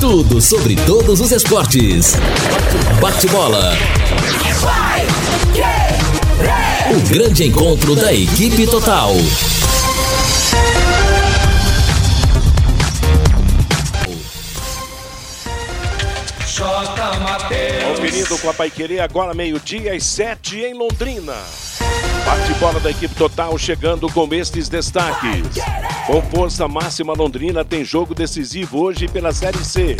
Tudo sobre todos os esportes. Bate-bola. O grande encontro da equipe total. Conferindo com a Paiquerê agora meio-dia às sete em Londrina. Bate-bola da equipe total chegando com estes destaques. Com força máxima Londrina tem jogo decisivo hoje pela Série C.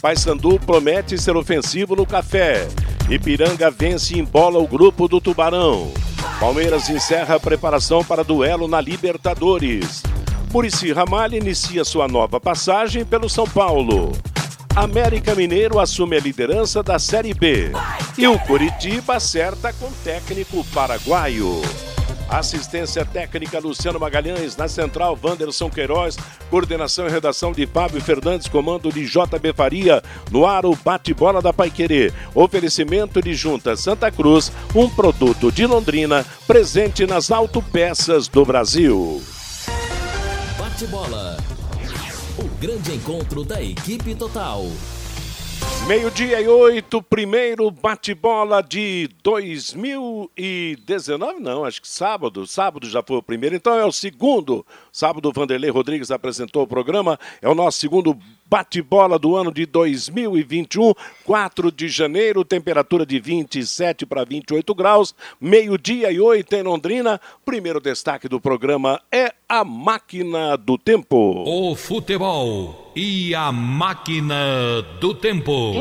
Paysandu promete ser ofensivo no café. Ipiranga vence e embola o grupo do Tubarão. Palmeiras encerra a preparação para duelo na Libertadores. Murici Ramalho inicia sua nova passagem pelo São Paulo. América Mineiro assume a liderança da Série B. E o Curitiba acerta com técnico paraguaio. Assistência técnica Luciano Magalhães, na central Wanderson Queiroz, coordenação e redação de Fábio Fernandes, comando de JB Faria, no ar o bate-bola da Paiquerê. Oferecimento de Junta Santa Cruz, um produto de Londrina, presente nas autopeças do Brasil. Bate-bola. O grande encontro da equipe total. Meio-dia e oito, primeiro bate-bola de 2019, não, acho que sábado, sábado já foi o primeiro, então é o segundo. Sábado, Vanderlei Rodrigues apresentou o programa, é o nosso segundo bate-bola do ano de 2021, 4 de janeiro, temperatura de 27 para 28 graus, meio-dia e oito em Londrina. Primeiro destaque do programa é a máquina do tempo. O futebol e a máquina do tempo.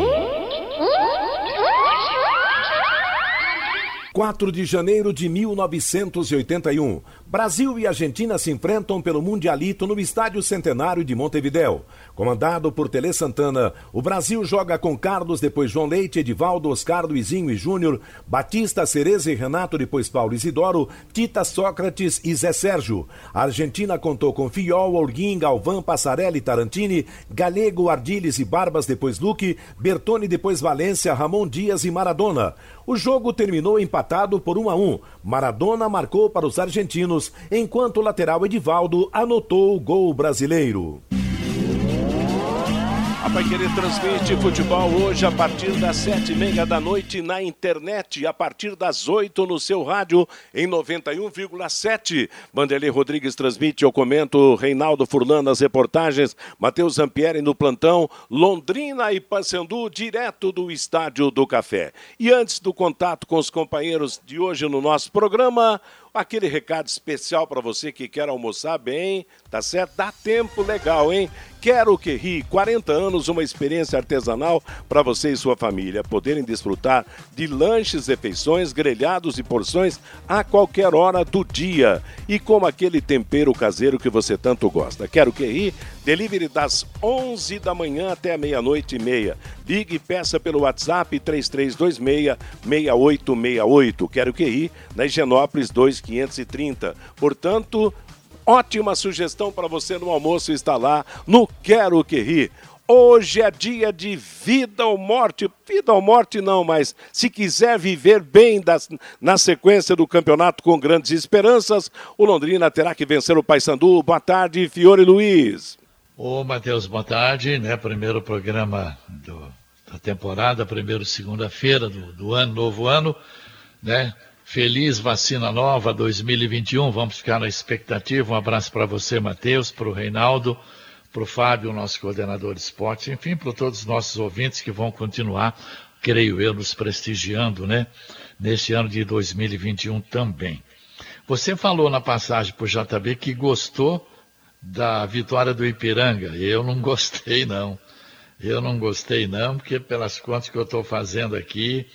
4 de janeiro de 1981. Brasil e Argentina se enfrentam pelo Mundialito no Estádio Centenário de Montevidéu. Comandado por Tele Santana, o Brasil joga com Carlos, depois João Leite, Edivaldo, Oscar, Luizinho e Júnior, Batista, Cereza e Renato, depois Paulo Isidoro, Tita, Sócrates e Zé Sérgio. A Argentina contou com Fiol, Olguim, Galvão, Passarelli, Tarantini, Galego, Ardiles e Barbas, depois Luque, Bertone, depois Valência, Ramon Dias e Maradona. O jogo terminou empatado por 1 a 1. Maradona marcou para os argentinos, enquanto o lateral Edivaldo anotou o gol brasileiro. A Paiquerê transmite futebol hoje a partir das sete e meia da noite na internet, a partir das oito no seu rádio em 91,7. Vanderlei Rodrigues transmite, eu comento, Reinaldo Furlan nas reportagens, Matheus Zampieri no plantão, Londrina e Paysandu direto do Estádio do Café. E antes do contato com os companheiros de hoje no nosso programa, Aquele recado especial para você que quer almoçar bem, tá certo? Dá tempo legal, hein? Quero que ri, 40 anos, uma experiência artesanal para você e sua família poderem desfrutar de lanches, refeições, grelhados e porções a qualquer hora do dia e com aquele tempero caseiro que você tanto gosta. Quero que ri, delivery das 11 da manhã até meia-noite e meia. Ligue e peça pelo WhatsApp 3326 6868. Quero que ri, na Higienópolis 2530. Portanto, ótima sugestão para você no almoço está lá no Quero Que Ri. Hoje é dia de vida ou morte. Vida ou morte não, mas se quiser viver bem das, na sequência do campeonato com grandes esperanças, o Londrina terá que vencer o Paysandu. Boa tarde, Fiore Luiz. Ô, Matheus, boa tarde, né? Primeiro programa do, da temporada, primeiro segunda-feira do, do ano, novo ano, né? Feliz vacina nova 2021. Vamos ficar na expectativa. Um abraço para você, Matheus, para o Reinaldo, para o Fábio, nosso coordenador de esporte, enfim, para todos os nossos ouvintes que vão continuar, creio eu, nos prestigiando, né? Neste ano de 2021 também. Você falou na passagem para o JB que gostou da vitória do Ipiranga. Eu não gostei, não. Eu não gostei, não, porque pelas contas que eu estou fazendo aqui,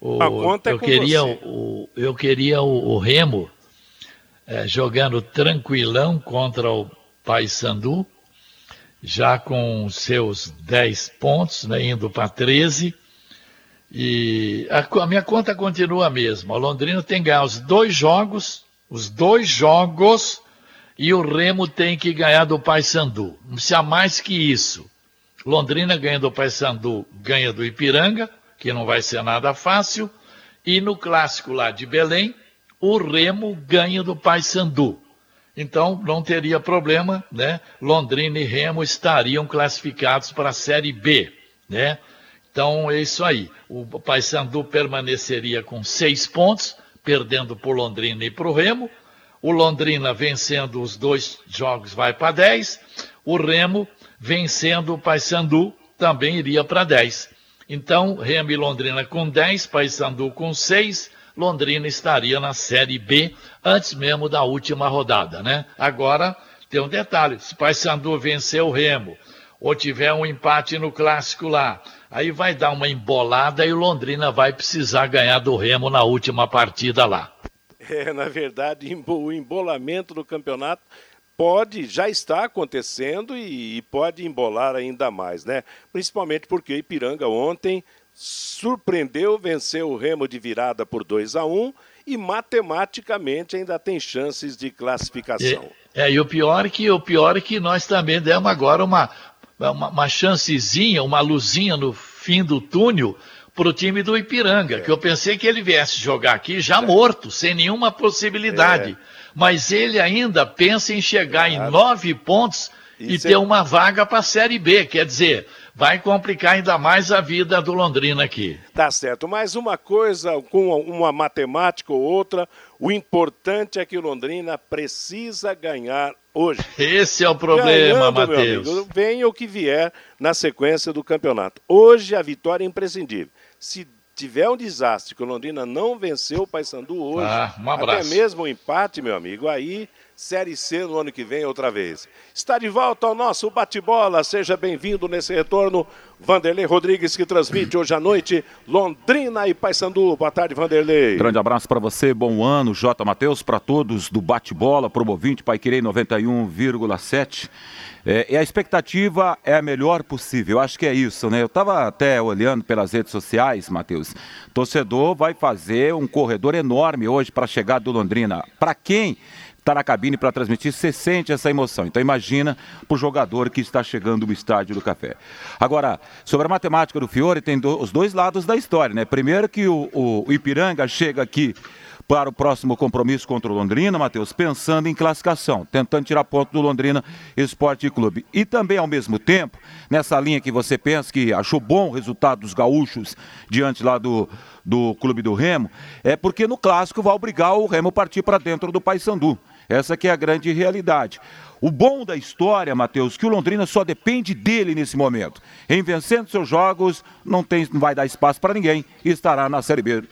o, A conta é eu, queria o, eu queria o, o Remo eh, jogando tranquilão contra o Paysandu, já com seus 10 pontos, né, indo para 13. E a, a minha conta continua a mesma. O Londrina tem que ganhar os dois jogos, os dois jogos, e o Remo tem que ganhar do Paysandu. Não precisa mais que isso. Londrina ganha do Paysandu, ganha do Ipiranga, que não vai ser nada fácil. E no clássico lá de Belém, o Remo ganha do Paysandu. Então não teria problema, né? Londrina e Remo estariam classificados para a Série B, né? Então é isso aí. O Paysandu permaneceria com seis pontos, perdendo por Londrina e para o Remo. O Londrina vencendo os dois jogos vai para 10. O Remo vencendo o Paysandu também iria para 10. Então, Remo e Londrina com 10, Paysandu com 6, Londrina estaria na Série B antes mesmo da última rodada, né? Agora tem um detalhe: se Paysandu vencer o Remo ou tiver um empate no clássico lá, aí vai dar uma embolada e o Londrina vai precisar ganhar do Remo na última partida lá. É, na verdade, o embolamento do campeonato pode, já está acontecendo e, e, pode embolar ainda mais, né? Principalmente porque Ipiranga ontem surpreendeu, venceu o Remo de virada por 2 a 1 e matematicamente ainda tem chances de classificação. É, é, e o pior é que o pior é que nós também demos agora uma, uma, uma chancezinha, uma luzinha no fim do túnel para o time do Ipiranga, é. que eu pensei que ele viesse jogar aqui já é. morto, sem nenhuma possibilidade. É. Mas ele ainda pensa em chegar em nove pontos e ter é uma vaga para a Série B. Quer dizer, vai complicar ainda mais a vida do Londrina aqui. Tá certo, mas uma coisa com uma matemática ou outra, o importante é que o Londrina precisa ganhar hoje. Esse é o problema, Matheus. Venha o que vier na sequência do campeonato. Hoje a vitória é imprescindível. Se tiver um desastre que o Londrina não venceu o Paysandu hoje, ah, um até mesmo o um empate, meu amigo, aí Série C no ano que vem outra vez. Está de volta ao nosso bate-bola. Seja bem-vindo nesse retorno. Vanderlei Rodrigues que transmite hoje à noite Londrina e Paysandu. Boa tarde, Vanderlei. Grande abraço para você, bom ano, J. Matheus, para todos do bate-bola, Promovinte, Pai Querer 91,7. É, e a expectativa é a melhor possível. Acho que é isso, né? Eu estava até olhando pelas redes sociais, Matheus. Torcedor vai fazer um corredor enorme hoje para chegar do Londrina. Para quem está na cabine para transmitir, você sente essa emoção. Então imagina para o jogador que está chegando no estádio do Café. Agora, sobre a matemática do Fiore, tem do, os dois lados da história, né? Primeiro que o, o, o Ipiranga chega aqui para o próximo compromisso contra o Londrina, Matheus, pensando em classificação, tentando tirar ponto do Londrina Esporte Clube. E também, ao mesmo tempo, nessa linha que você pensa que achou bom o resultado dos gaúchos diante lá do, do Clube do Remo, é porque no clássico vai obrigar o Remo a partir para dentro do Paysandu. Essa que é a grande realidade. O bom da história, Matheus, que o Londrina só depende dele nesse momento. Em vencendo seus jogos, não, tem, não vai dar espaço para ninguém e estará na Série B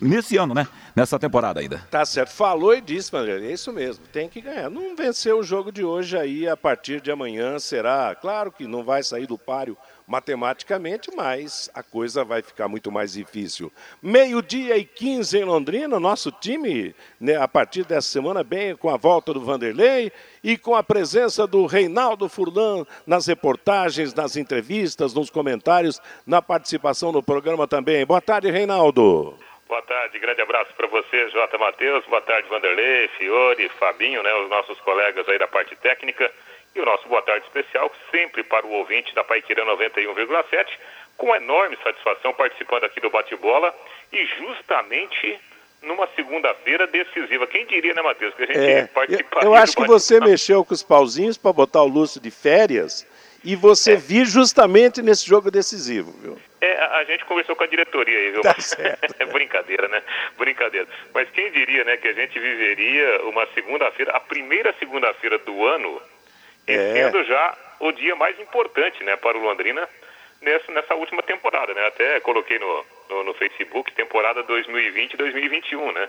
nesse ano, né? Nessa temporada ainda. Tá certo. Falou e disse, Matheus. É isso mesmo. Tem que ganhar. Não venceu o jogo de hoje aí, a partir de amanhã será. Claro que não vai sair do páreo matematicamente, mas a coisa vai ficar muito mais difícil. Meio-dia e 15 em Londrina, nosso time, né, a partir dessa semana, bem com a volta do Vanderlei e com a presença do Reinaldo Furlan nas reportagens, nas entrevistas, nos comentários, na participação no programa também. Boa tarde, Reinaldo. Boa tarde, grande abraço para você, Jota Matheus. Boa tarde, Vanderlei, Fiore, Fabinho, né, os nossos colegas aí da parte técnica. E o nosso boa tarde especial, sempre para o ouvinte da Paiqueira 91,7, com enorme satisfação participando aqui do bate-bola e justamente numa segunda-feira decisiva. Quem diria, né, Matheus, que a gente é, participaria Eu, eu acho que você mexeu com os pauzinhos para botar o Lúcio de férias e você é. vir justamente nesse jogo decisivo, viu? É, a gente conversou com a diretoria aí, viu? Tá certo. é brincadeira, né? Brincadeira. Mas quem diria, né, que a gente viveria uma segunda-feira, a primeira segunda-feira do ano, é. sendo já o dia mais importante né, para o Londrina nessa, nessa última temporada. Né? Até coloquei no, no, no Facebook temporada 2020-2021, né?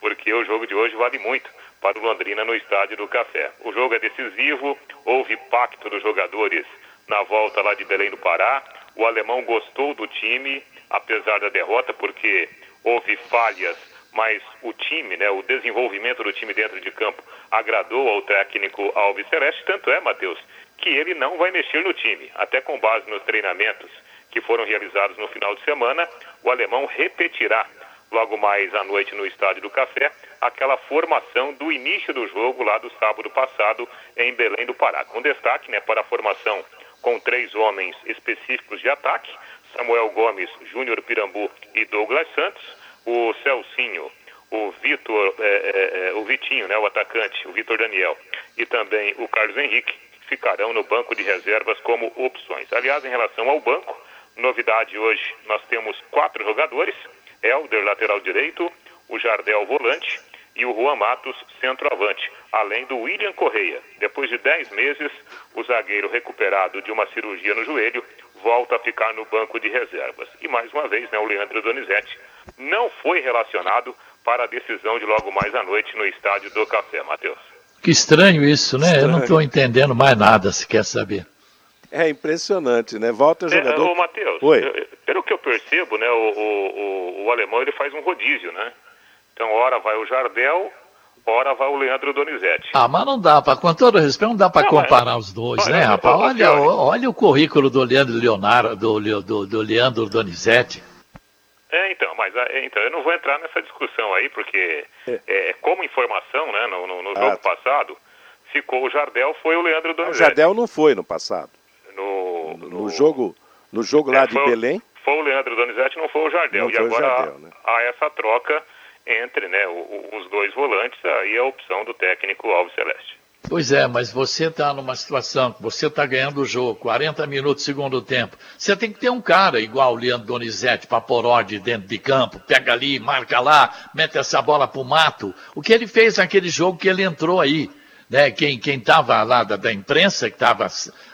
porque o jogo de hoje vale muito para o Londrina no Estádio do Café. O jogo é decisivo, houve pacto dos jogadores na volta lá de Belém do Pará. O alemão gostou do time, apesar da derrota, porque houve falhas mas o time, né, o desenvolvimento do time dentro de campo agradou ao técnico Alves Celeste, tanto é, Matheus, que ele não vai mexer no time. Até com base nos treinamentos que foram realizados no final de semana, o alemão repetirá logo mais à noite no Estádio do Café aquela formação do início do jogo lá do sábado passado em Belém do Pará. Com destaque né, para a formação com três homens específicos de ataque, Samuel Gomes, Júnior Pirambu e Douglas Santos o Celcinho, o Vitor, é, é, é, o Vitinho, né, o atacante, o Vitor Daniel, e também o Carlos Henrique, ficarão no banco de reservas como opções. Aliás, em relação ao banco, novidade hoje, nós temos quatro jogadores, Helder, lateral direito, o Jardel, volante, e o Juan Matos, centroavante, além do William Correia. Depois de 10 meses, o zagueiro recuperado de uma cirurgia no joelho volta a ficar no banco de reservas. E mais uma vez, né, o Leandro Donizete não foi relacionado para a decisão de logo mais à noite no estádio do Café, Matheus. Que estranho isso, né? Estranho. Eu não estou entendendo mais nada, se quer saber. É impressionante, né? Volta o jogador. É, ô, Matheus, Oi. pelo que eu percebo, né, o, o, o, alemão ele faz um rodízio, né? Então, ora vai o Jardel, ora vai o Leandro Donizete. Ah, mas não dá para, com todo respeito, não dá para comparar os dois, né, rapaz? Olha, olha o currículo do Leandro Leonardo, do, do, do Leandro Donizete. É, então, mas é, então, eu não vou entrar nessa discussão aí, porque é, é como informação, né, no, no, no jogo ah. passado, ficou o Jardel, foi o Leandro Donizete. O Jardel não foi no passado. No, no, no jogo, no jogo lá é, de foi, Belém? Foi o Leandro Donizete, não foi o Jardel. Não e agora Jardel, né? há essa troca entre né, os dois volantes, aí é a opção do técnico Alves Celeste. Pois é, mas você está numa situação que você está ganhando o jogo, 40 minutos segundo tempo. Você tem que ter um cara igual o Leandro Donizete, Paporode dentro de campo, pega ali, marca lá, mete essa bola pro mato. O que ele fez naquele jogo que ele entrou aí, né? Quem estava lá da, da imprensa, que estava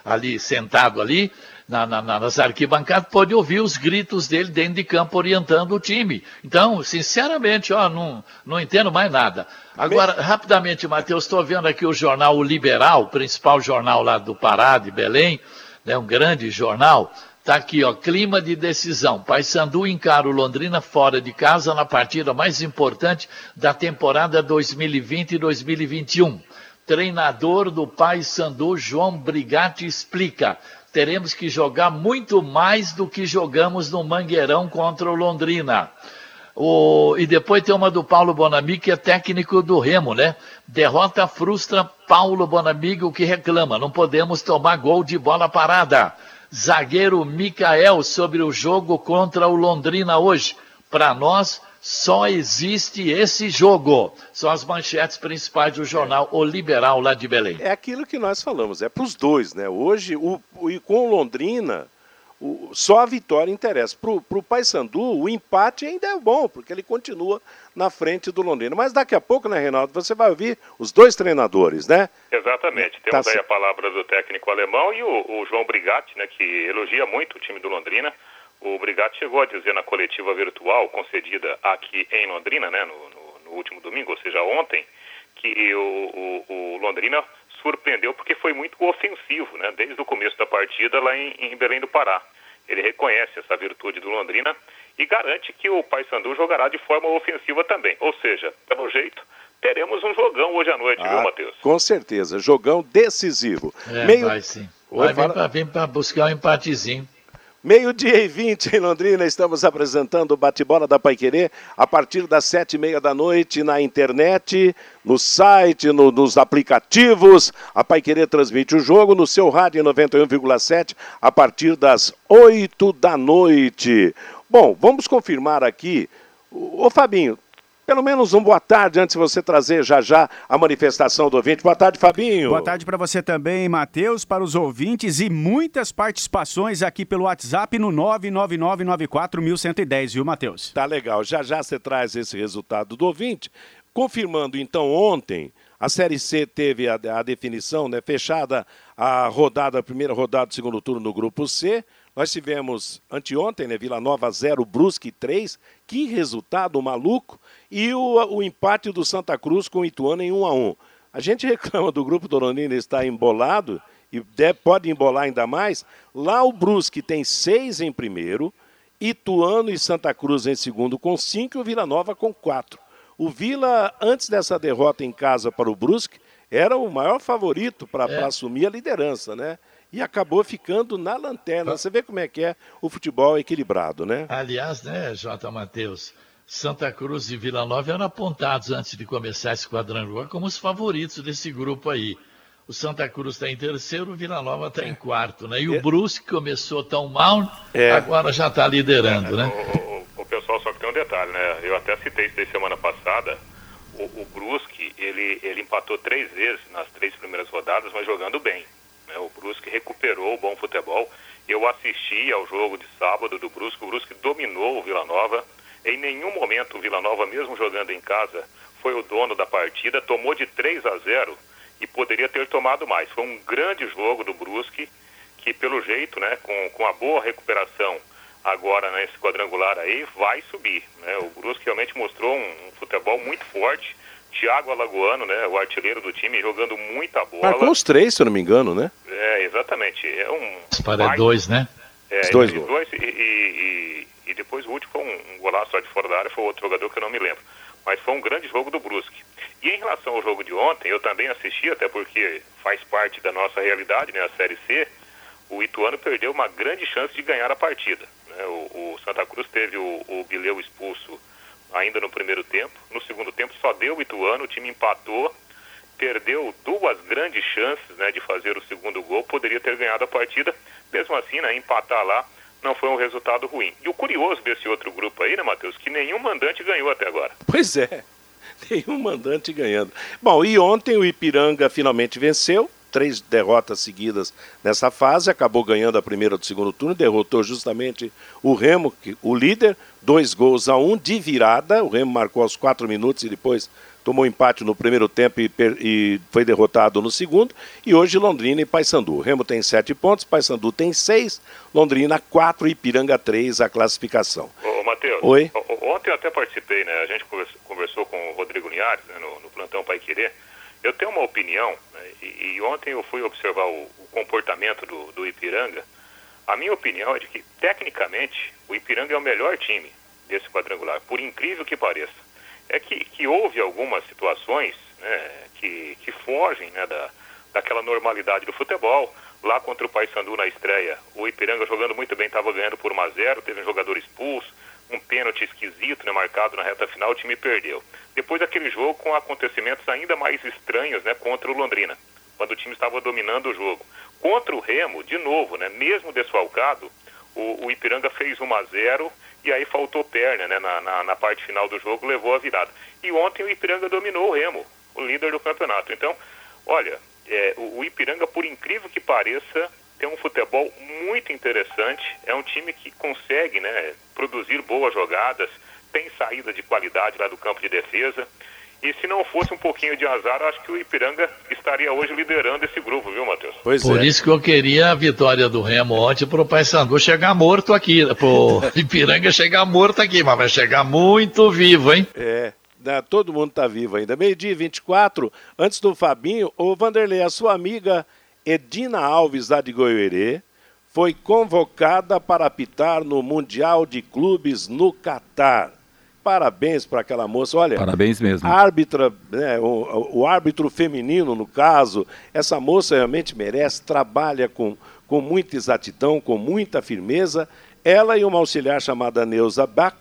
ali sentado ali, na, na, nas arquibancadas, pode ouvir os gritos dele dentro de campo orientando o time. Então, sinceramente, ó, não, não entendo mais nada. Agora, rapidamente, Matheus, estou vendo aqui o jornal O Liberal, o principal jornal lá do Pará, de Belém, né, um grande jornal. Está aqui, ó, clima de decisão. Paysandu encara o Londrina fora de casa na partida mais importante da temporada 2020 2021. Treinador do Paysandu, João Brigatti, explica teremos que jogar muito mais do que jogamos no Mangueirão contra o Londrina. O, e depois tem uma do Paulo Bonamigo, que é técnico do Remo, né? Derrota frustra Paulo Bonamigo, que reclama. Não podemos tomar gol de bola parada. Zagueiro Mikael sobre o jogo contra o Londrina hoje. Para nós, só existe esse jogo. São as manchetes principais do jornal O Liberal lá de Belém. É aquilo que nós falamos, é para os dois, né? Hoje, o, o, com o Londrina, o, só a vitória interessa. Para o Paysandu, o empate ainda é bom, porque ele continua na frente do Londrina. Mas daqui a pouco, né, Reinaldo, você vai ouvir os dois treinadores, né? Exatamente. Tá Temos tá aí a palavra do técnico alemão e o, o João Brigatti, né, que elogia muito o time do Londrina. O Brigatti chegou a dizer na coletiva virtual concedida aqui em Londrina, né, no, no, no último domingo, ou seja, ontem, que o, o, o, Londrina surpreendeu porque foi muito ofensivo, né, desde o começo da partida lá em, em Belém do Pará. Ele reconhece essa virtude do Londrina e garante que o Paysandu jogará de forma ofensiva também. Ou seja, pelo jeito, teremos um jogão hoje à noite, ah, viu, Matheus? Com certeza, jogão decisivo. É, Meio... vai sim. Vai vir para buscar um empatezinho. Meio-dia e 20 em Londrina, estamos apresentando o bate-bola da Paiquerê a partir das sete e meia da noite na internet, no site, no, nos aplicativos. A Paiquerê transmite o jogo no seu rádio 91,7 a partir das oito da noite. Bom, vamos confirmar aqui. Ô Fabinho, pelo menos um boa tarde antes de você trazer já já a manifestação do ouvinte. Boa tarde, Fabinho. Boa tarde para você também, Matheus, para os ouvintes e muitas participações aqui pelo WhatsApp no 999941110, viu, Matheus? Tá legal. Já já você traz esse resultado do ouvinte. Confirmando então ontem, a Série C teve a, a definição, né, fechada a rodada, a primeira rodada do segundo turno no grupo C. Nós tivemos anteontem, né, Vila Nova 0, Brusque 3. Que resultado maluco! E o, o empate do Santa Cruz com o Ituano em 1 a 1 A gente reclama do grupo do Londrina estar embolado, e deve, pode embolar ainda mais. Lá o Brusque tem seis em primeiro, Ituano e Santa Cruz em segundo com cinco e o Vila Nova com quatro. O Vila, antes dessa derrota em casa para o Brusque, era o maior favorito para é. assumir a liderança, né? E acabou ficando na lanterna. Você vê como é que é o futebol equilibrado, né? Aliás, né, J. Matheus, Santa Cruz e Vila Nova eram apontados antes de começar esse quadrangular como os favoritos desse grupo aí. O Santa Cruz está em terceiro, o Vila Nova está em quarto, né? E o é. Brusque começou tão mal, é. agora já está liderando, né? O, o, o, pessoal só que tem um detalhe, né? Eu até citei isso aí semana passada. O, o Brusque, ele, ele empatou três vezes nas três primeiras rodadas, mas jogando bem. Né? O Brusque recuperou o bom futebol. Eu assisti ao jogo de sábado do Brusque. O Brusque dominou o Vila Nova. Em nenhum momento o Vila Nova, mesmo jogando em casa, foi o dono da partida. Tomou de 3 a 0 e poderia ter tomado mais. Foi um grande jogo do Brusque, que pelo jeito, né, com, com a boa recuperação agora nesse quadrangular aí, vai subir. Né? O Brusque realmente mostrou um, um futebol muito forte. Thiago Alagoano, né, o artilheiro do time, jogando muita bola. Marcou os três, se eu não me engano, né? É, exatamente. É um. Para dois, né? É, Os dois dois, dois e, e, e, e depois o último foi um, um golaço lá de fora da área, foi outro jogador que eu não me lembro. Mas foi um grande jogo do Brusque. E em relação ao jogo de ontem, eu também assisti, até porque faz parte da nossa realidade, né, a Série C. O Ituano perdeu uma grande chance de ganhar a partida. Né? O, o Santa Cruz teve o, o Bileu expulso ainda no primeiro tempo. No segundo tempo só deu o Ituano, o time empatou, perdeu duas grandes chances né, de fazer o segundo gol, poderia ter ganhado a partida. Mesmo assim, né, empatar lá não foi um resultado ruim. E o curioso desse outro grupo aí, né, Matheus, que nenhum mandante ganhou até agora. Pois é, nenhum mandante ganhando. Bom, e ontem o Ipiranga finalmente venceu, três derrotas seguidas nessa fase, acabou ganhando a primeira do segundo turno, derrotou justamente o Remo, que, o líder, dois gols a um de virada. O Remo marcou aos quatro minutos e depois tomou empate no primeiro tempo e, e foi derrotado no segundo. E hoje Londrina e Paysandu. O Remo tem sete pontos, Paysandu tem seis, Londrina quatro e Ipiranga três a classificação. Ô, Matheus, Oi. ontem eu até participei, né? A gente conversou, conversou com o Rodrigo Linhares né, no, no plantão Pai Querer. Eu tenho uma opinião, né, e, e ontem eu fui observar o, o comportamento do, do Ipiranga. A minha opinião é de que, tecnicamente, o Ipiranga é o melhor time desse quadrangular, por incrível que pareça. É que, que houve algumas situações né, que, que fogem né, da, daquela normalidade do futebol. Lá contra o Paysandu na estreia, o Ipiranga jogando muito bem, estava ganhando por 1 a 0 teve um jogador expulso, um pênalti esquisito, né, marcado na reta final, o time perdeu. Depois daquele jogo com acontecimentos ainda mais estranhos, né, contra o Londrina, quando o time estava dominando o jogo. Contra o Remo, de novo, né, mesmo desfalcado, o, o Ipiranga fez 1 a 0 e aí faltou perna, né, na, na, na parte final do jogo, levou a virada. E ontem o Ipiranga dominou o Remo, o líder do campeonato. Então, olha, é, o, o Ipiranga, por incrível que pareça, tem um futebol muito interessante. É um time que consegue né, produzir boas jogadas, tem saída de qualidade lá do campo de defesa. E se não fosse um pouquinho de azar, acho que o Ipiranga estaria hoje liderando esse grupo, viu, Matheus? Pois Por é. isso que eu queria a vitória do Remo ontem pro Paysandu chegar morto aqui, pro Ipiranga chegar morto aqui, mas vai chegar muito vivo, hein? É, né, todo mundo está vivo ainda. Meio-dia e 24, antes do Fabinho, o Vanderlei, a sua amiga Edina Alves, lá de Goiôerê, foi convocada para apitar no Mundial de Clubes no Catar. Parabéns para aquela moça. Olha, Parabéns mesmo. árbitra, né, o, o árbitro feminino, no caso, essa moça realmente merece, trabalha com, com muita exatidão, com muita firmeza. Ela e uma auxiliar chamada Neuza Bach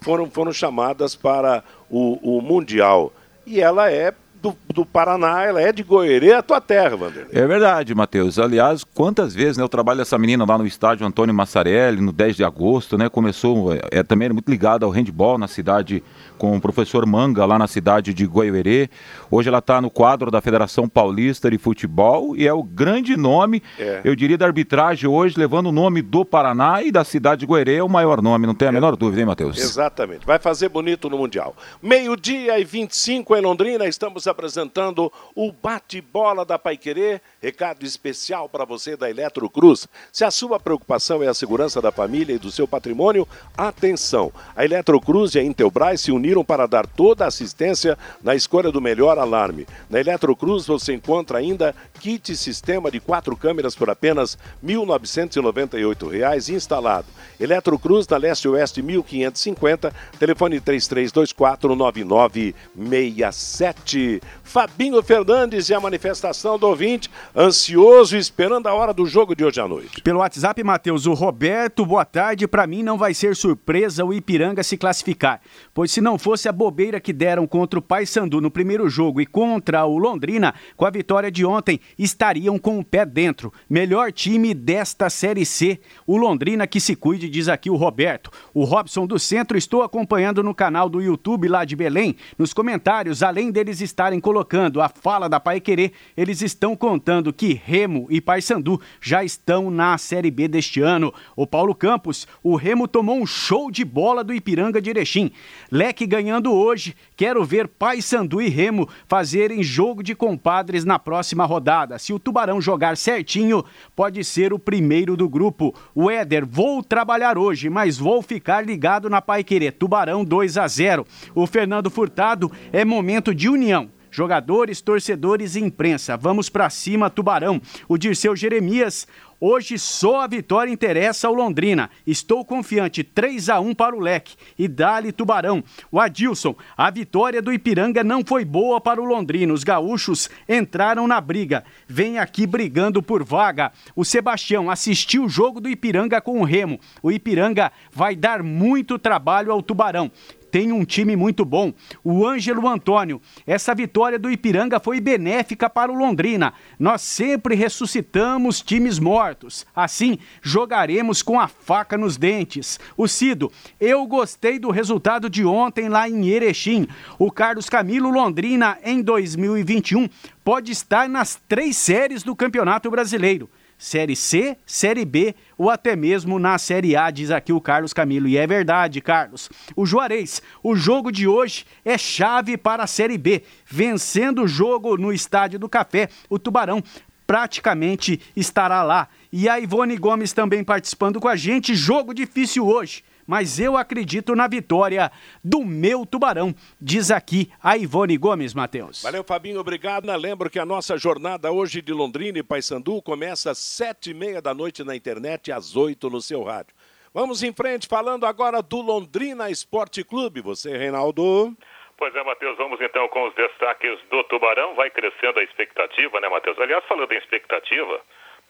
foram, foram chamadas para o, o Mundial. E ela é do, do Paraná, ela é de Goiânia, a tua terra, Vanderlei. É verdade, Matheus. Aliás, quantas vezes né, eu trabalho essa menina lá no estádio Antônio Massarelli, no 10 de agosto, né? Começou, é, é também muito ligada ao handball na cidade, com o professor Manga, lá na cidade de Goiuerê. Hoje ela está no quadro da Federação Paulista de Futebol e é o grande nome, É. eu diria, da arbitragem hoje, levando o nome do Paraná e da cidade de Goiuerê, é o maior nome, não tem a menor dúvida, hein, Matheus? Exatamente. Vai fazer bonito no Mundial. Meio-dia e 25 em Londrina, estamos apresentando o bate-bola da Paiquerê. Recado especial para você da Eletrocruz. Se a sua preocupação é a segurança da família e do seu patrimônio, atenção. A Eletrocruz e a Intelbras se uniram para dar toda a assistência na escolha do melhor alarme. Na Eletrocruz você encontra ainda kit sistema de quatro câmeras por apenas 1.998 reais instalado. Eletrocruz na Leste Oeste 1550, telefone 33249967. Fabinho Fernandes e a manifestação do ouvinte, ansioso esperando a hora do jogo de hoje à noite. Pelo WhatsApp, Matheus, o Roberto, boa tarde. Para mim não vai ser surpresa o Ipiranga se classificar, pois se não fosse a bobeira que deram contra o Paysandu no primeiro jogo e contra o Londrina, com a vitória de ontem, estariam com o pé dentro. Melhor time desta Série C, o Londrina que se cuide, diz aqui o Roberto. O Robson do Centro, estou acompanhando no canal do YouTube lá de Belém, nos comentários, além deles estarem colocando a fala da Pai Querer, eles estão contando que Remo e Paysandu já estão na Série B deste ano. O Paulo Campos, o Remo tomou um show de bola do Ipiranga de Erechim. Leque ganhando hoje, quero ver Paysandu e Remo fazerem jogo de compadres na próxima rodada. Se o Tubarão jogar certinho, pode ser o primeiro do grupo. O Éder, vou trabalhar hoje, mas vou ficar ligado na Pai Querer. Tubarão 2 a 0. O Fernando Furtado é momento de união. Jogadores, torcedores e imprensa. Vamos para cima, Tubarão. O Dirceu Jeremias. Hoje só a vitória interessa ao Londrina. Estou confiante. 3 a 1 para o Leque. E dali Tubarão. O Adilson. A vitória do Ipiranga não foi boa para o Londrina. Os gaúchos entraram na briga. Vem aqui brigando por vaga. O Sebastião assistiu o jogo do Ipiranga com o Remo. O Ipiranga vai dar muito trabalho ao Tubarão tem um time muito bom. O Ângelo Antônio, essa vitória do Ipiranga foi benéfica para o Londrina. Nós sempre ressuscitamos times mortos. Assim, jogaremos com a faca nos dentes. O Cido, eu gostei do resultado de ontem lá em Erechim. O Carlos Camilo Londrina, em 2021, pode estar nas três séries do Campeonato Brasileiro. Série C, Série B ou até mesmo na Série A, diz aqui o Carlos Camilo. E é verdade, Carlos. O Juarez, o jogo de hoje é chave para a Série B. Vencendo o jogo no Estádio do Café, o Tubarão praticamente estará lá. E a Ivone Gomes também participando com a gente. Jogo difícil hoje mas eu acredito na vitória do meu Tubarão, diz aqui a Ivone Gomes, Matheus. Valeu, Fabinho, obrigado. Lembro que a nossa jornada hoje de Londrina e Paysandu começa às sete e meia da noite na internet e às oito no seu rádio. Vamos em frente, falando agora do Londrina Esporte Clube. Você, Reinaldo? Pois é, Matheus, vamos então com os destaques do Tubarão. Vai crescendo a expectativa, né, Matheus? Aliás, falando em expectativa,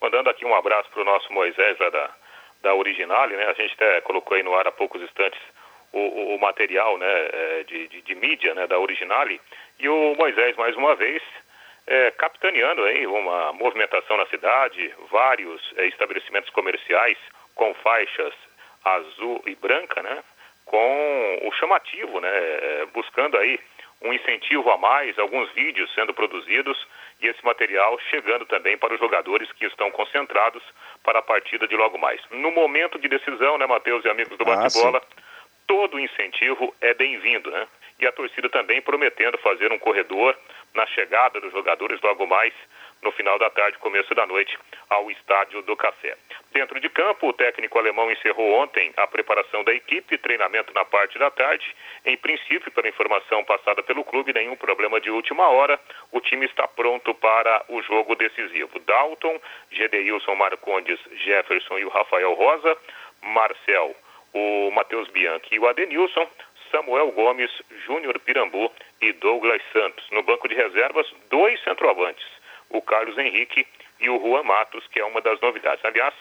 mandando aqui um abraço para o nosso Moisés lá da da Originale, né? A gente até colocou aí no ar há poucos instantes o, o, o material, né, é, de, de, de, mídia, né, da Originale, e o Moisés, mais uma vez, é, capitaneando aí uma movimentação na cidade, vários é, estabelecimentos comerciais com faixas azul e branca, né, com o chamativo, né, é, buscando aí um incentivo a mais, alguns vídeos sendo produzidos e esse material chegando também para os jogadores que estão concentrados para a partida de logo mais. No momento de decisão, né, Matheus e amigos do ah, bate-bola, todo incentivo é bem-vindo, né? E a torcida também prometendo fazer um corredor na chegada dos jogadores logo mais no final da tarde, começo da noite, ao Estádio do Café. Dentro de campo, o técnico alemão encerrou ontem a preparação da equipe, treinamento na parte da tarde. Em princípio, pela informação passada pelo clube, nenhum problema de última hora. O time está pronto para o jogo decisivo. Dalton, Gedeilson Marcondes, Jefferson e o Rafael Rosa, Marcel, o Matheus Bianchi e o Adenilson, Samuel Gomes, Júnior Pirambu e Douglas Santos. No banco de reservas, dois centroavantes o Carlos Henrique e o Juan Matos, que é uma das novidades. Aliás,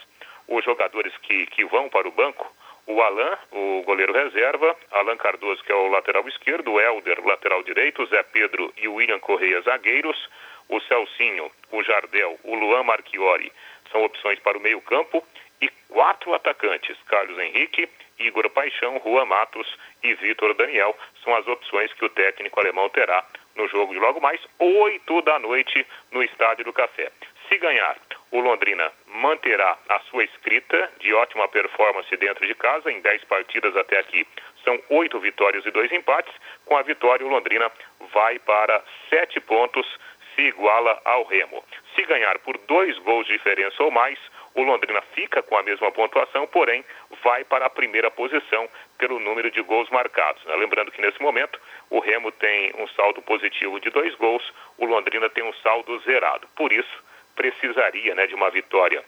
os jogadores que, que vão para o banco, o Alain, o goleiro reserva, Alain Cardoso, que é o lateral esquerdo, o Helder, lateral direito, Zé Pedro e o William Correia, zagueiros, o Celcinho, o Jardel, o Luan Marchiori, são opções para o meio campo, e quatro atacantes, Carlos Henrique, Igor Paixão, Juan Matos e Vitor Daniel, são as opções que o técnico alemão terá no jogo de logo mais, 8 da noite, no Estádio do Café. Se ganhar, o Londrina manterá a sua escrita de ótima performance dentro de casa, em 10 partidas até aqui. São oito vitórias e dois empates. Com a vitória, o Londrina vai para sete pontos, se iguala ao Remo. Se ganhar por dois gols de diferença ou mais, o Londrina fica com a mesma pontuação, porém vai para a primeira posição pelo número de gols marcados. Né? Lembrando que nesse momento o Remo tem um saldo positivo de dois gols, o Londrina tem um saldo zerado. Por isso, precisaria né, de uma vitória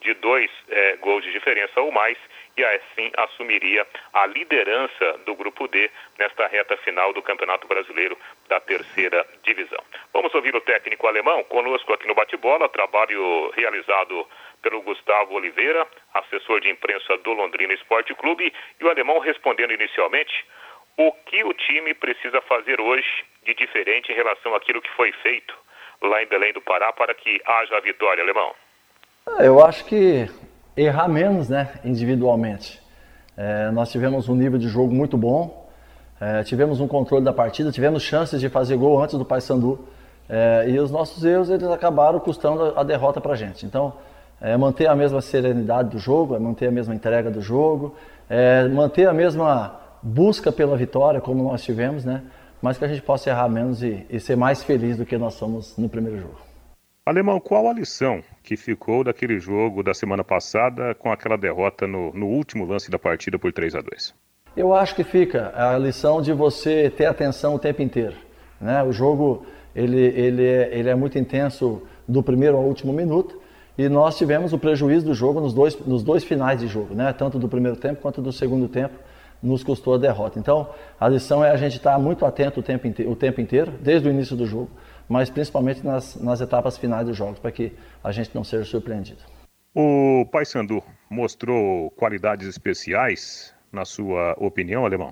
de dois é, gols de diferença ou mais e assim assumiria a liderança do grupo D nesta reta final do Campeonato Brasileiro da terceira divisão. Vamos ouvir o técnico alemão conosco aqui no bate-bola, trabalho realizado pelo Gustavo Oliveira, assessor de imprensa do Londrina Esporte Clube, e o alemão respondendo inicialmente o que o time precisa fazer hoje de diferente em relação àquilo que foi feito lá em Belém do Pará para que haja a vitória, alemão. Eu acho que errar menos, né, individualmente. É, nós tivemos um nível de jogo muito bom, é, tivemos um controle da partida, tivemos chances de fazer gol antes do Paysandu é, e os nossos erros eles acabaram custando a derrota para gente. Então, é, manter a mesma serenidade do jogo, é manter a mesma entrega do jogo, é, manter a mesma busca pela vitória como nós tivemos, né? Mas que a gente possa errar menos e, e ser mais feliz do que nós somos no primeiro jogo. Alemão, qual a lição que ficou daquele jogo da semana passada com aquela derrota no, no último lance da partida por 3 a 2 Eu acho que fica a lição de você ter atenção o tempo inteiro. Né? O jogo ele, ele, é, ele é muito intenso do primeiro ao último minuto e nós tivemos o prejuízo do jogo nos dois, nos dois finais de jogo, né? tanto do primeiro tempo quanto do segundo tempo nos custou a derrota. Então, a lição é a gente estar muito atento o tempo, inteiro, o tempo inteiro, desde o início do jogo, mas principalmente nas, nas etapas finais dos jogos, para que a gente não seja surpreendido. O Paysandu mostrou qualidades especiais, na sua opinião, Alemão?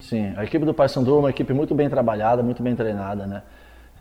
Sim, a equipe do Paysandu é uma equipe muito bem trabalhada, muito bem treinada, né?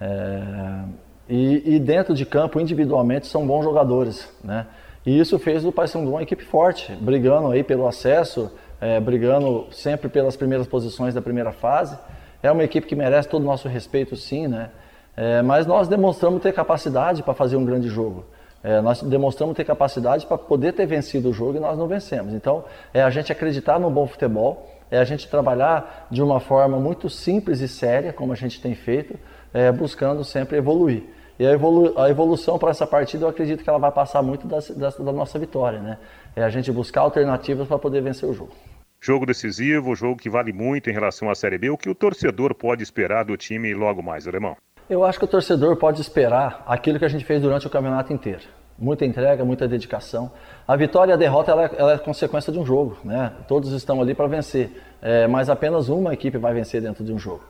É... E, e, dentro de campo, individualmente, são bons jogadores, né? E isso fez do Paysandu uma equipe forte, brigando aí pelo acesso, é, brigando sempre pelas primeiras posições da primeira fase. É uma equipe que merece todo o nosso respeito, sim, né? É, mas nós demonstramos ter capacidade para fazer um grande jogo. É, nós demonstramos ter capacidade para poder ter vencido o jogo e nós não vencemos. Então, é a gente acreditar no bom futebol, é a gente trabalhar de uma forma muito simples e séria, como a gente tem feito, é, buscando sempre evoluir. E a, evolu a evolução para essa partida, eu acredito que ela vai passar muito da, da, da nossa vitória, né? É a gente buscar alternativas para poder vencer o jogo. Jogo decisivo, jogo que vale muito em relação à Série B. O que o torcedor pode esperar do time logo mais, Alemão? Eu acho que o torcedor pode esperar aquilo que a gente fez durante o campeonato inteiro. Muita entrega, muita dedicação. A vitória e a derrota ela é, ela é consequência de um jogo, né? Todos estão ali para vencer, é, mas apenas uma equipe vai vencer dentro de um jogo.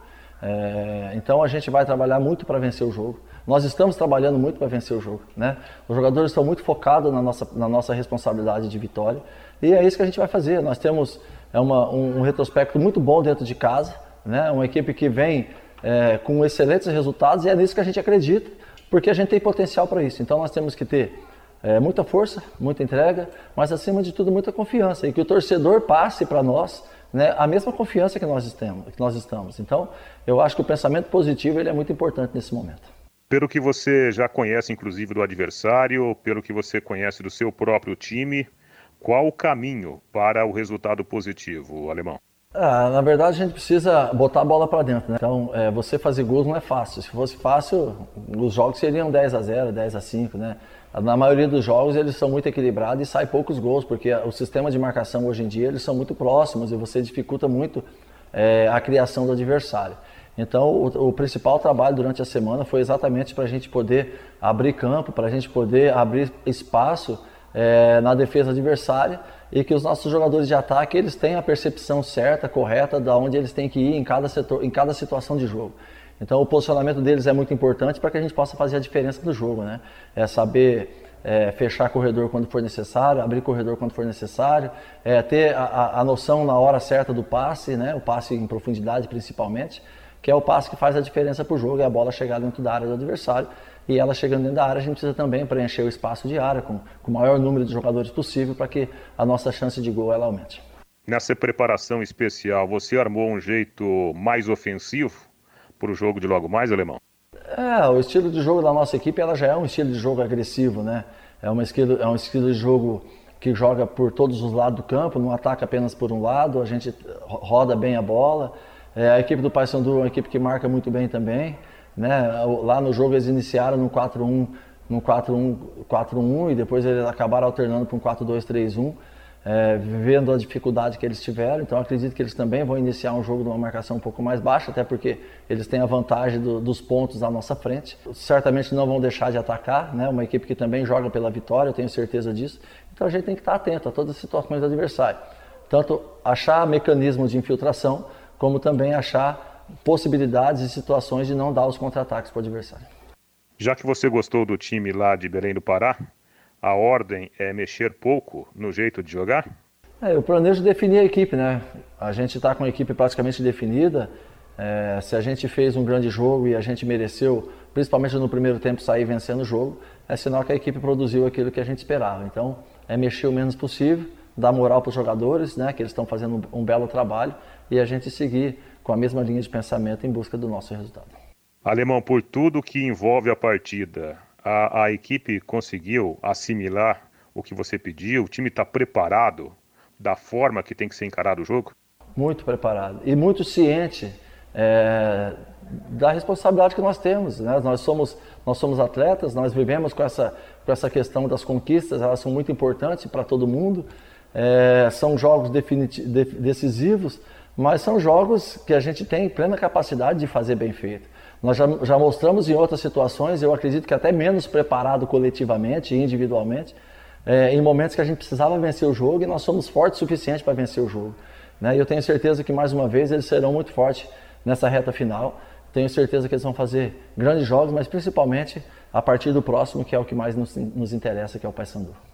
É, então a gente vai trabalhar muito para vencer o jogo. Nós estamos trabalhando muito para vencer o jogo, né? Os jogadores estão muito focados na nossa, na nossa responsabilidade de vitória e é isso que a gente vai fazer. Nós temos é uma, um, um retrospecto muito bom dentro de casa, né? Uma equipe que vem é, com excelentes resultados e é nisso que a gente acredita, porque a gente tem potencial para isso. Então nós temos que ter é, muita força, muita entrega, mas acima de tudo muita confiança e que o torcedor passe para nós né, a mesma confiança que nós, estamos, que nós estamos. Então eu acho que o pensamento positivo ele é muito importante nesse momento. Pelo que você já conhece, inclusive, do adversário, pelo que você conhece do seu próprio time, qual o caminho para o resultado positivo, Alemão? Ah, na verdade, a gente precisa botar a bola para dentro. Né? Então, é, você fazer gols não é fácil. Se fosse fácil, os jogos seriam 10 a 0 10 a 5 né? Na maioria dos jogos, eles são muito equilibrados e sai poucos gols, porque o sistema de marcação hoje em dia, eles são muito próximos e você dificulta muito é, a criação do adversário. Então, o, o, principal trabalho durante a semana foi exatamente para a gente poder abrir campo, para a gente poder abrir espaço é, na defesa adversária e que os nossos jogadores de ataque eles tenham a percepção certa, correta, de onde eles têm que ir em cada, setor, em cada situação de jogo. Então o posicionamento deles é muito importante para que a gente possa fazer a diferença do jogo, né? É saber é, fechar corredor quando for necessário, abrir corredor quando for necessário, é, ter a, a, noção na hora certa do passe, né? O passe em profundidade principalmente, que é o passe que faz a diferença para o jogo, é a bola chegar dentro da área do adversário e ela chegando dentro da área, a gente precisa também preencher o espaço de área com, com o maior número de jogadores possível para que a nossa chance de gol ela aumente. Nessa preparação especial, você armou um jeito mais ofensivo para o jogo de logo mais, Alemão? É, o estilo de jogo da nossa equipe ela já é um estilo de jogo agressivo, né? É, uma estilo, é um estilo de jogo que joga por todos os lados do campo, não ataca apenas por um lado, a gente roda bem a bola. É, a equipe do Paysandu é uma equipe que marca muito bem também. Né? Lá no jogo eles iniciaram no 4-1 no 4-1 e depois eles acabaram alternando para um 4-2-3-1, é, vendo a dificuldade que eles tiveram. Então acredito que eles também vão iniciar um jogo de uma marcação um pouco mais baixa, até porque eles têm a vantagem do, dos pontos à nossa frente. Certamente não vão deixar de atacar, né? uma equipe que também joga pela vitória, eu tenho certeza disso. Então a gente tem que estar atento a todas as situações do adversário. tanto achar mecanismos de infiltração, como também achar possibilidades e situações de não dar os contra-ataques para o adversário. Já que você gostou do time lá de Belém do Pará, a ordem é mexer pouco no jeito de jogar? É, eu planejo definir a equipe, né? A gente está com a equipe praticamente definida. É, se a gente fez um grande jogo e a gente mereceu, principalmente no primeiro tempo, sair vencendo o jogo, é sinal que a equipe produziu aquilo que a gente esperava. Então, é mexer o menos possível, dar moral para os jogadores, né? Que eles estão fazendo um, um belo trabalho e a gente seguir com a mesma linha de pensamento em busca do nosso resultado. Alemão, por tudo que envolve a partida, a, a equipe conseguiu assimilar o que você pediu? O time está preparado da forma que tem que ser encarado o jogo? Muito preparado e muito ciente é, da responsabilidade que nós temos. Né? Nós, somos, nós somos atletas, nós vivemos com essa, com essa questão das conquistas, elas são muito importantes para todo mundo. É, são jogos decisivos, mas são jogos que a gente tem plena capacidade de fazer bem feito. Nós já, já mostramos em outras situações, eu acredito que até menos preparado coletivamente e individualmente, é, em momentos que a gente precisava vencer o jogo e nós somos fortes o suficiente para vencer o jogo. Né? E eu tenho certeza que mais uma vez eles serão muito fortes nessa reta final. Tenho certeza que eles vão fazer grandes jogos, mas principalmente a partir do próximo, que é o que mais nos, nos interessa, que é o Paysandu.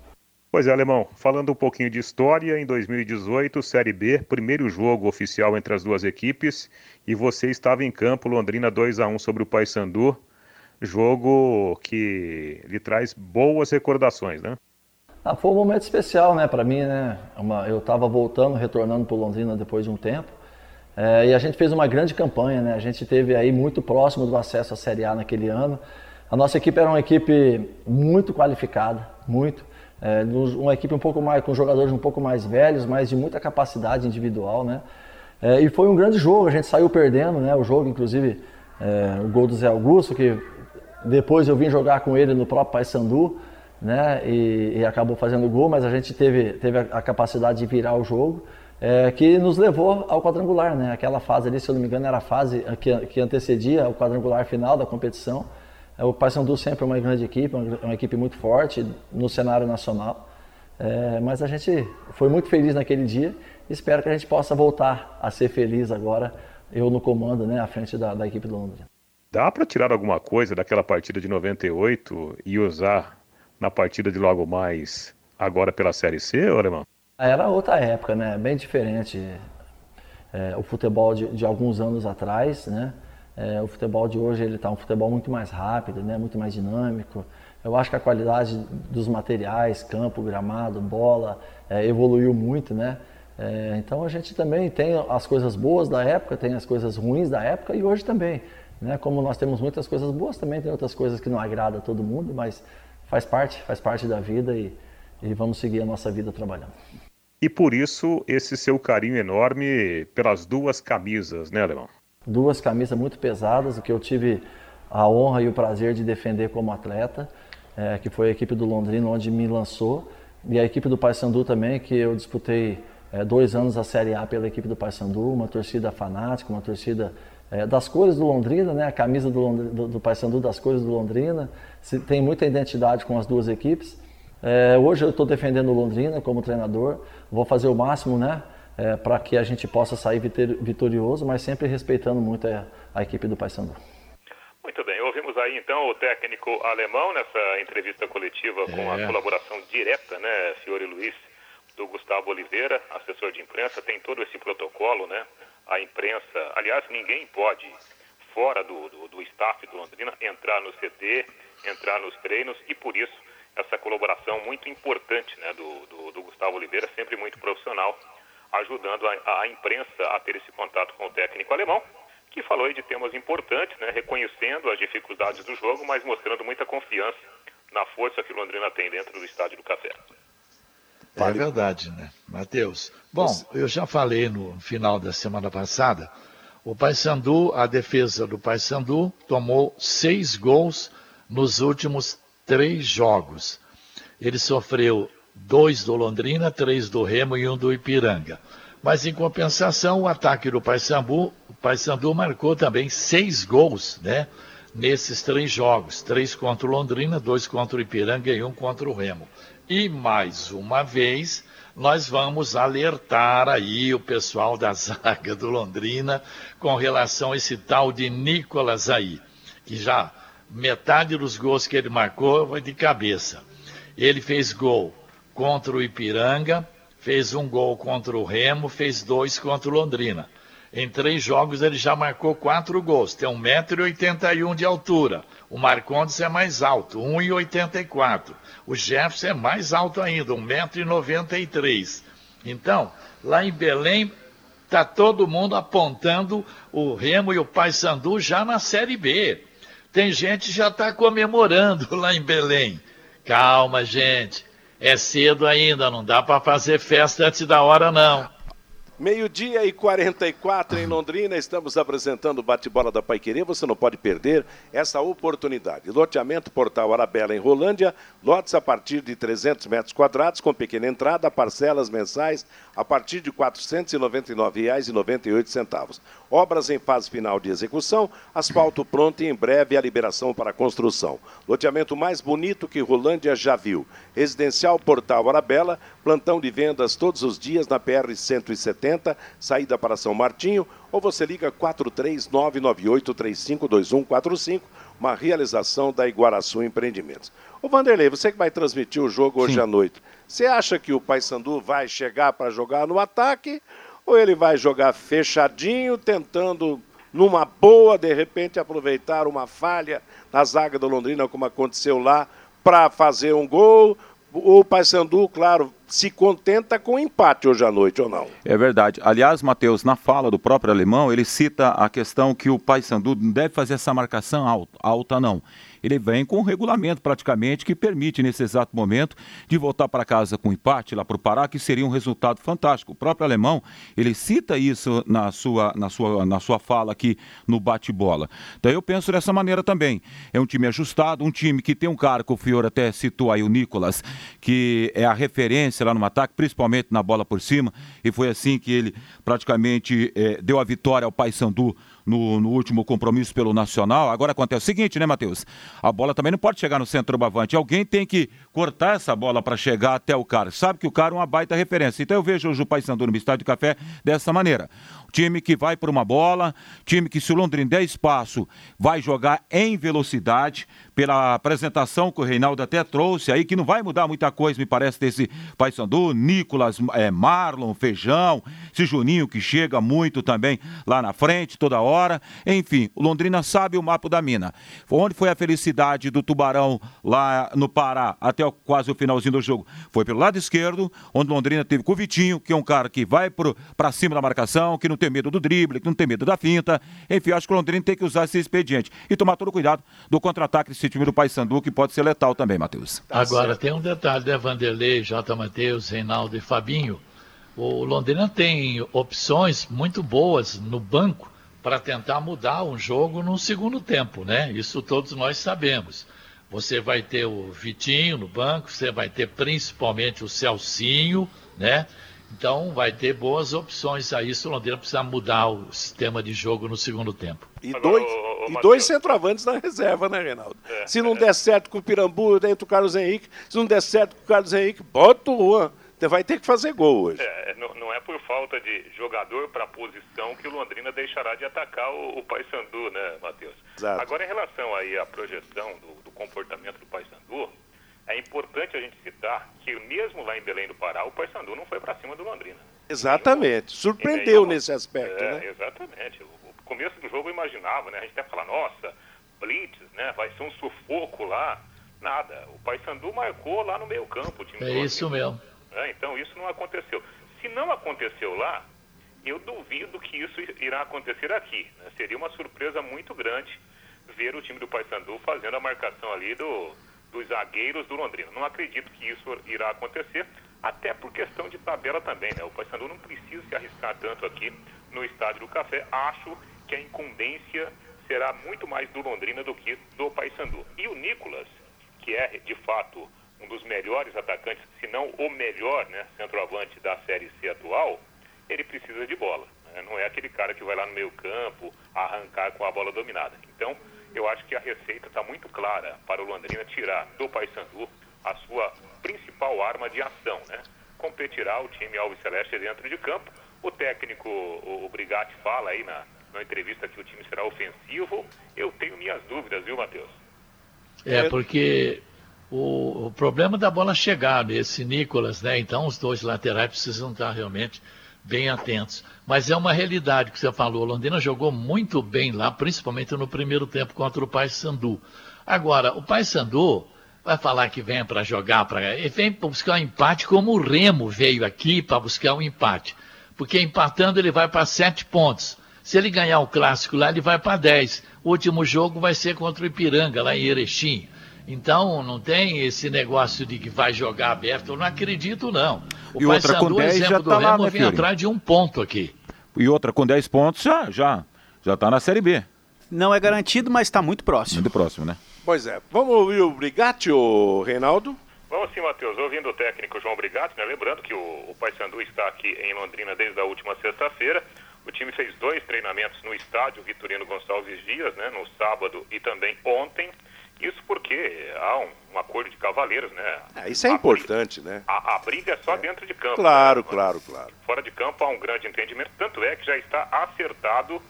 Pois é, Alemão, falando um pouquinho de história, em 2018, Série B, primeiro jogo oficial entre as duas equipes, e você estava em campo, Londrina 2 a 1 sobre o Paysandu, jogo que lhe traz boas recordações, né? Ah, foi um momento especial, né, para mim, né? Uma, eu estava voltando, retornando para Londrina depois de um tempo, é, e a gente fez uma grande campanha, né? A gente teve aí muito próximo do acesso à Série A naquele ano. A nossa equipe era uma equipe muito qualificada, muito é, uma equipe um pouco mais, com jogadores um pouco mais velhos, mas de muita capacidade individual, né? É, e foi um grande jogo, a gente saiu perdendo, né? O jogo, inclusive, é, o gol do Zé Augusto, que depois eu vim jogar com ele no próprio Paysandu, né? E, e acabou fazendo gol, mas a gente teve, teve a, a capacidade de virar o jogo, é, que nos levou ao quadrangular, né? Aquela fase ali, se eu não me engano, era a fase que, que antecedia o quadrangular final da competição. É, o Paysandu sempre é uma grande equipe, uma equipe muito forte no cenário nacional. É, mas a gente foi muito feliz naquele dia e espero que a gente possa voltar a ser feliz agora, eu no comando, né, à frente da, da equipe do Londrina. Dá para tirar alguma coisa daquela partida de 98 e usar na partida de logo mais agora pela Série C, Alemão? Era outra época, né? Bem diferente. É, o futebol de, de alguns anos atrás, né? É, o futebol de hoje ele está um futebol muito mais rápido, né, muito mais dinâmico. Eu acho que a qualidade dos materiais, campo, gramado, bola, é, evoluiu muito, né? É, então a gente também tem as coisas boas da época, tem as coisas ruins da época e hoje também. Né? Como nós temos muitas coisas boas, também tem outras coisas que não agrada a todo mundo, mas faz parte, faz parte da vida e, e vamos seguir a nossa vida trabalhando. E por isso esse seu carinho enorme pelas duas camisas, né, Alemão? Duas camisas muito pesadas, que eu tive a honra e o prazer de defender como atleta, é, que foi a equipe do Londrina, onde me lançou, e a equipe do Paysandu também, que eu disputei é, dois anos a Série A pela equipe do Paysandu, uma torcida fanática, uma torcida é, das cores do Londrina, né, a camisa do, Londrina, do, do Paysandu das cores do Londrina, se, tem muita identidade com as duas equipes. É, hoje eu estou defendendo o Londrina como treinador, vou fazer o máximo, né, é, para que a gente possa sair vitorioso, mas sempre respeitando muito a, a equipe do Paysandu. Muito bem, ouvimos aí então o técnico alemão nessa entrevista coletiva com é. a colaboração direta, né, Fiore Luiz, do Gustavo Oliveira, assessor de imprensa, tem todo esse protocolo, né? A imprensa, aliás, ninguém pode, fora do, do, do staff do Londrina, entrar no CT, entrar nos treinos e por isso essa colaboração muito importante né, do, do, do Gustavo Oliveira, sempre muito profissional ajudando a, a, imprensa a ter esse contato com o técnico alemão, que falou de temas importantes, né, reconhecendo as dificuldades do jogo, mas mostrando muita confiança na força que o Londrina tem dentro do estádio do Café. É verdade, né, Matheus? Bom, eu já falei no final da semana passada, o Paysandu, a defesa do Paysandu tomou seis gols nos últimos três jogos. Ele sofreu dois do Londrina, três do Remo e um do Ipiranga. Mas em compensação, o ataque do Paysandu, o Paysandu marcou também seis gols, né? Nesses três jogos, três contra o Londrina, dois contra o Ipiranga e um contra o Remo. E mais uma vez, nós vamos alertar aí o pessoal da zaga do Londrina com relação a esse tal de Nicolas aí, que já metade dos gols que ele marcou foi de cabeça. Ele fez gol contra o Ipiranga, fez um gol contra o Remo, fez dois contra o Londrina. Em três jogos ele já marcou quatro gols. Tem 1,81m de altura. O Marcondes é mais alto, 1,84m. O Jefferson é mais alto ainda, 1,93m. Então, lá em Belém, está todo mundo apontando o Remo e o Paysandu já na Série B. Tem gente já está comemorando lá em Belém. Calma, gente. É cedo ainda, não dá para fazer festa antes da hora, não. Meio-dia e 44 em Londrina, estamos apresentando o bate-bola da Paiquerê. Você não pode perder essa oportunidade. Loteamento Portal Arabella em Rolândia, lotes a partir de 300 metros quadrados, com pequena entrada, parcelas mensais a partir de R$ 499,98. Obras em fase final de execução, asfalto pronto e em breve a liberação para construção. Loteamento mais bonito que Rolândia já viu. Residencial Portal Arabella, plantão de vendas todos os dias na PR 170, saída para São Martinho, ou você liga 43998352145, uma realização da Iguaraçu Empreendimentos. Ô Vanderlei, você que vai transmitir o jogo hoje Sim. à noite, você acha que o Paysandu vai chegar para jogar no ataque ou ele vai jogar fechadinho, tentando numa boa, de repente aproveitar uma falha na zaga do Londrina, como aconteceu lá, para fazer um gol, o Paysandu, claro, se contenta com empate hoje à noite ou não? É verdade. Aliás, Matheus, na fala do próprio alemão, ele cita a questão que o Paysandu não deve fazer essa marcação alta, alta não ele vem com um regulamento praticamente que permite, nesse exato momento, de voltar para casa com empate lá para o Pará, que seria um resultado fantástico. O próprio alemão, ele cita isso na sua, na sua, na sua fala aqui no bate-bola. Então eu penso dessa maneira também. É um time ajustado, um time que tem um cara que o Fiore até citou aí, o Nicolas, que é a referência lá no ataque, principalmente na bola por cima, e foi assim que ele praticamente é, deu a vitória ao Paysandu no, no, último compromisso pelo Nacional. Agora acontece o seguinte, né, Matheus? A bola também não pode chegar no centro bavante. Alguém tem que cortar essa bola para chegar até o cara. Sabe que o cara é uma baita referência. Então eu vejo hoje o Paysandu no estádio de café dessa maneira time que vai por uma bola, time que se o Londrina der espaço, vai jogar em velocidade, pela apresentação que o Reinaldo até trouxe aí, que não vai mudar muita coisa, me parece, desse Paysandu, Nicolas, é, Marlon, Feijão, esse Juninho que chega muito também lá na frente, toda hora. Enfim, o Londrina sabe o mapa da mina. Onde foi a felicidade do Tubarão lá no Pará, até o, quase o finalzinho do jogo? Foi pelo lado esquerdo, onde Londrina teve com o Vitinho, que é um cara que vai para cima da marcação, que não tem medo do drible, que não tem medo da finta. Enfim, acho que o Londrina tem que usar esse expediente e tomar todo o cuidado do contra-ataque desse time do Paysandu, que pode ser letal também, Matheus. Tá Agora, tem um detalhe, né, Vanderlei, J. Matheus, Reinaldo e Fabinho. O Londrina tem opções muito boas no banco para tentar mudar um jogo no segundo tempo, né? Isso todos nós sabemos. Você vai ter o Vitinho no banco, você vai ter principalmente o Celcinho, né? Então vai ter boas opções aí se o Londrina precisar mudar o sistema de jogo no segundo tempo. E dois, ô, ô, e dois centroavantes na reserva, né, Reinaldo? É, se não é. der certo com o Pirambu, dentro do Carlos Henrique. Se não der certo com o Carlos Henrique, bota o Juan. Vai ter que fazer gol hoje. É, não, não, é por falta de jogador para posição que o Londrina deixará de atacar o, o Paysandu, né, Matheus? Agora, em relação aí à projeção do, do comportamento do Paysandu, é importante a gente citar que mesmo lá em Belém do Pará, o Paysandu não foi para cima do Londrina. Exatamente. Surpreendeu nesse aspecto, é, né? Exatamente. O começo do jogo eu imaginava, né? A gente até fala, nossa, blitz, né? Vai ser um sufoco lá. Nada. O Paysandu marcou lá no meio campo. é isso mesmo. É, então isso não aconteceu. Se não aconteceu lá, eu duvido que isso irá acontecer aqui. Né? Seria uma surpresa muito grande ver o time do Paysandu fazendo a marcação ali do dos zagueiros do Londrina. Não acredito que isso irá acontecer, até por questão de tabela também, né? O Paysandu não precisa se arriscar tanto aqui no Estádio do Café. Acho que a incumbência será muito mais do Londrina do que do Paysandu. E o Nicolas, que é de fato um dos melhores atacantes, se não o melhor, né, centroavante da Série C atual, ele precisa de bola. Né? Não é aquele cara que vai lá no meio campo arrancar com a bola dominada. Então, eu acho que a receita está muito clara para o Londrina tirar do Paysandu a sua principal arma de ação, né? competirá o time Alves Celeste dentro de campo. O técnico, o, o Brigatti, fala aí na, na entrevista que o time será ofensivo. Eu tenho minhas dúvidas, viu, Matheus? É, porque o, o, problema da bola chegar nesse Nicolas, né? Então os dois laterais precisam estar realmente bem atentos. Mas é uma realidade que você falou. Londrina jogou muito bem lá, principalmente no primeiro tempo contra o Paysandu. Agora, o Paysandu vai falar que vem para jogar, para ele vem para buscar um empate como o Remo veio aqui para buscar um empate. Porque empatando ele vai para sete pontos. Se ele ganhar o clássico lá, ele vai para dez. O último jogo vai ser contra o Ipiranga, lá em Erechim. Então, não tem esse negócio de que vai jogar aberto. Eu não acredito, não. O e outra, com 10 já está lá, né, vem atrás de um ponto aqui. E outra, com 10 pontos já já já está na Série B. Não é garantido, mas está muito próximo. Muito próximo, né? Pois é. Vamos ouvir o Brigatti, o Reinaldo? Vamos sim, Matheus. Ouvindo o técnico João Brigatti, né? lembrando que o, o Paysandu está aqui em Londrina desde a última sexta-feira. O time fez dois treinamentos no estádio Vitorino Gonçalves Dias, né? no sábado e também ontem. Isso porque há um, um acordo de cavaleiros, né? É, isso é a importante, briga, né? A, a, briga é só é. dentro de campo. Claro, né? claro, claro. Fora de campo há um grande entendimento. Tanto é que já está acertado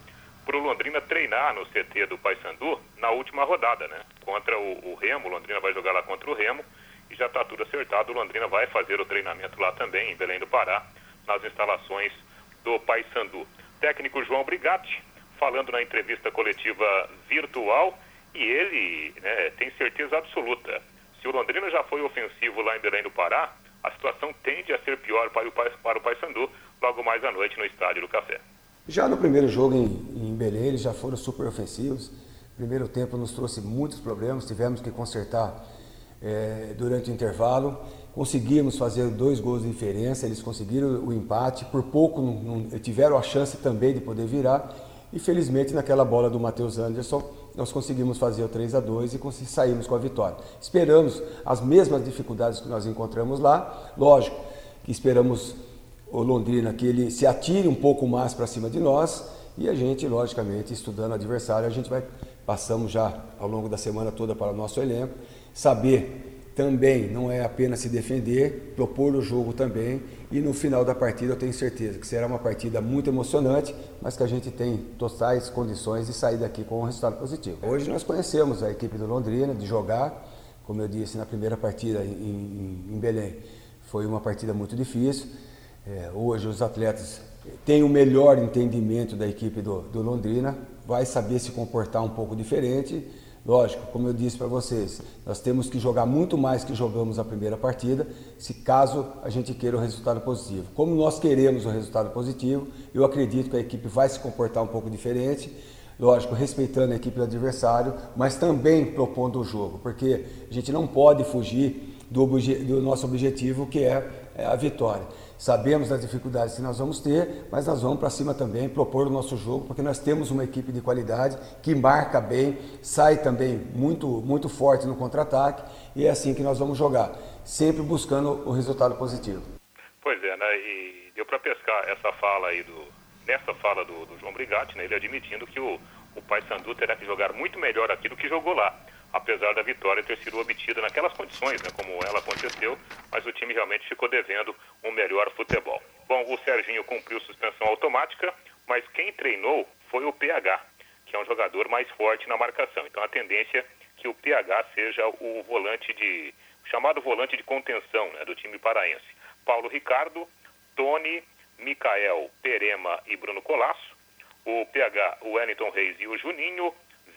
para o Londrina treinar no CT do Paysandu na última rodada, né? Contra o, o Remo, o Londrina vai jogar lá contra o Remo e já está tudo acertado. O Londrina vai fazer o treinamento lá também, em Belém do Pará, nas instalações do Paysandu. Técnico João Brigatti, falando na entrevista coletiva virtual, e ele né, tem certeza absoluta. Se o Londrina já foi ofensivo lá em Belém do Pará, a situação tende a ser pior para o, para o Paysandu logo mais à noite no Estádio do Café. Já no primeiro jogo em, em Belém, eles já foram super ofensivos. Primeiro tempo nos trouxe muitos problemas, tivemos que consertar é, durante o intervalo. Conseguimos fazer dois gols de diferença, eles conseguiram o empate, por pouco não, não, tiveram a chance também de poder virar. E felizmente naquela bola do Matheus Anderson, nós conseguimos fazer o 3 a 2 e saímos com a vitória. Esperamos as mesmas dificuldades que nós encontramos lá, lógico que esperamos o Londrina que ele se atire um pouco mais para cima de nós e a gente, logicamente, estudando o adversário, a gente vai passamos já ao longo da semana toda para o nosso elenco, saber também não é apenas se defender, propor o jogo também e no final da partida eu tenho certeza que será uma partida muito emocionante, mas que a gente tem totais condições de sair daqui com um resultado positivo. Hoje nós conhecemos a equipe do Londrina de jogar, como eu disse na primeira partida em, em, Belém, foi uma partida muito difícil. É, hoje os atletas têm o melhor entendimento da equipe do, do Londrina, vai saber se comportar um pouco diferente Lógico, como eu disse para vocês, nós temos que jogar muito mais que jogamos a primeira partida, se caso a gente queira o resultado positivo. Como nós queremos o resultado positivo, eu acredito que a equipe vai se comportar um pouco diferente, lógico, respeitando a equipe do adversário, mas também propondo o jogo, porque a gente não pode fugir do, do nosso objetivo, que é, é a vitória. Sabemos das dificuldades que nós vamos ter, mas nós vamos para cima também, propor o nosso jogo, porque nós temos uma equipe de qualidade que marca bem, sai também muito, muito forte no contra-ataque, e é assim que nós vamos jogar, sempre buscando o resultado positivo. Pois é, né? E deu para pescar essa fala aí do. Nessa fala do, do João Brigatti, né? Ele admitindo que o, o Paysandu terá que jogar muito melhor aqui do que jogou lá apesar da vitória ter sido obtida naquelas condições, né, como ela aconteceu, mas o time realmente ficou devendo um melhor futebol. Bom, o Serginho cumpriu suspensão automática, mas quem treinou foi o PH, que é um jogador mais forte na marcação. Então a tendência é que o PH seja o volante de chamado volante de contenção né, do time paraense. Paulo Ricardo, Tony, Micael, Perema e Bruno Colasso. O PH, o Wellington Reis e o Juninho,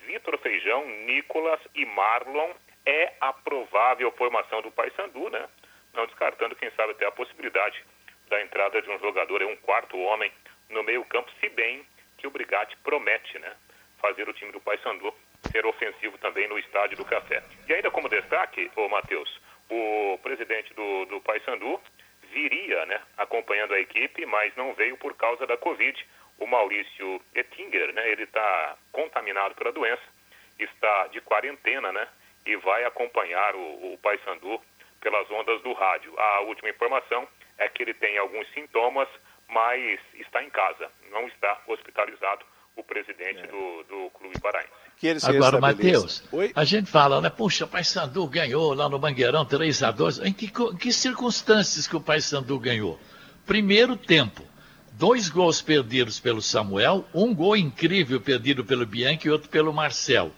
Vitor Feijão, Nicolas e Marlon é a provável formação do Paysandu, né? Não descartando, quem sabe, até a possibilidade da entrada de um jogador, um quarto homem, no meio-campo, se bem que o Brigatti promete, né? Fazer o time do Paysandu ser ofensivo também no estádio do Café. E ainda como destaque, ô Matheus, o presidente do, do Paysandu viria, né? Acompanhando a equipe, mas não veio por causa da Covid o Maurício Ettinger, né, ele está contaminado pela doença, está de quarentena, né, e vai acompanhar o, o Paysandu pelas ondas do rádio. A última informação é que ele tem alguns sintomas, mas está em casa, não está hospitalizado o presidente é. do, do Clube Paraense. que ele Agora, Matheus, a gente fala, né? Puxa, o Paysandu ganhou lá no Mangueirão 3 a 2 Em que, em que circunstâncias que o Paysandu ganhou? Primeiro tempo, dois gols perdidos pelo Samuel, um gol incrível perdido pelo Bianchi e outro pelo Marcel.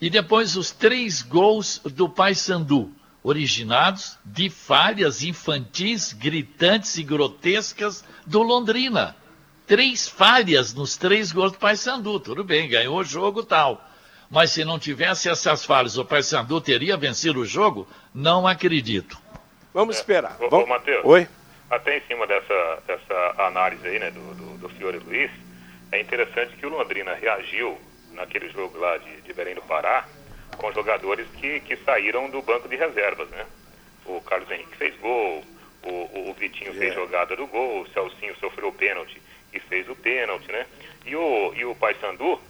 E depois os três gols do Paysandu, originados de falhas infantis, gritantes e grotescas do Londrina. Três falhas nos três gols do Paysandu. Tudo bem, ganhou o jogo tal. Mas se não tivesse essas falhas, o Paysandu teria vencido o jogo? Não acredito. Vamos esperar. Ô, Vamos... Matheus. Oi? Até em cima dessa, dessa análise aí, né, do, do, do Fiore Luiz, é interessante que o Londrina reagiu naquele jogo lá de, de Belém do Pará com jogadores que, que saíram do banco de reservas, né? O Carlos Henrique fez gol, o, o, o Vitinho fez jogada do gol, o Celcinho sofreu pênalti e fez o pênalti, né? E o, e o Paysandu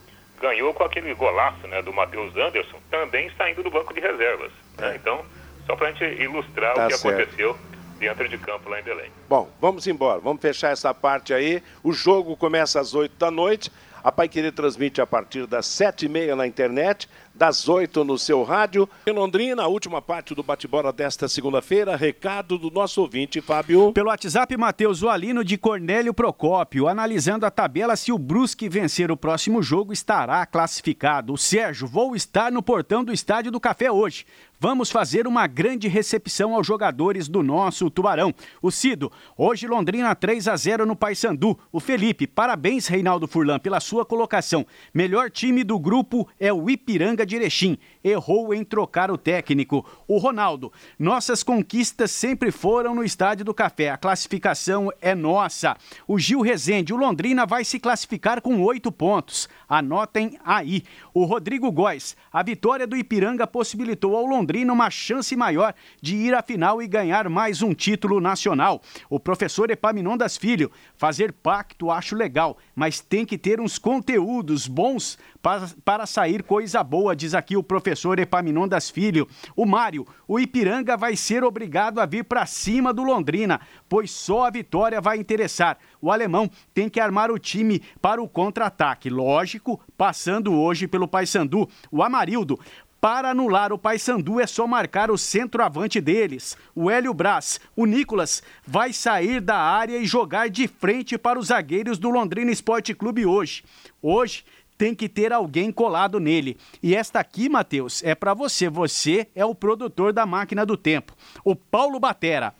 ganhou com aquele golaço né, do Matheus Anderson, também saindo do banco de reservas. Né? Então, só para a gente ilustrar Tá o que certo. aconteceu dentro de campo lá em Belém. Bom, vamos embora. Vamos fechar essa parte aí. O jogo começa às 8 da noite. A Pai Querer transmite a partir das 7h30 na internet, das 8 no seu rádio. Em Londrina, a última parte do bate-bola desta segunda-feira. Recado do nosso ouvinte, Fábio. Pelo WhatsApp, Matheus Alino de Cornélio Procópio, analisando a tabela, se o Brusque vencer o próximo jogo, estará classificado. O Sérgio, vou estar no portão do Estádio do Café hoje. Vamos fazer uma grande recepção aos jogadores do nosso Tubarão. O Cido, hoje Londrina 3 a 0 no Paysandu. O Felipe, parabéns Reinaldo Furlan pela sua colocação. Melhor time do grupo é o Ipiranga de Erechim. Errou em trocar o técnico. O Ronaldo, nossas conquistas sempre foram no Estádio do Café. A classificação é nossa. O Gil Rezende, o Londrina vai se classificar com oito pontos. Anotem aí. O Rodrigo Góes, a vitória do Ipiranga possibilitou ao Londrina uma chance maior de ir à final e ganhar mais um título nacional. O professor Epaminondas Filho, fazer pacto acho legal, mas tem que ter uns conteúdos bons para, para sair coisa boa, diz aqui o professor Epaminondas Filho. O Mário, o Ipiranga vai ser obrigado a vir para cima do Londrina, pois só a vitória vai interessar. O alemão tem que armar o time para o contra-ataque, lógico, passando hoje pelo Paysandu. O Amarildo, para anular o Paysandu é só marcar o centroavante deles. O Hélio Braz, o Nicolas, vai sair da área e jogar de frente para os zagueiros do Londrina Esporte Clube hoje. Hoje tem que ter alguém colado nele. E esta aqui, Matheus, é para você. Você é o produtor da máquina do tempo. O Paulo Batera.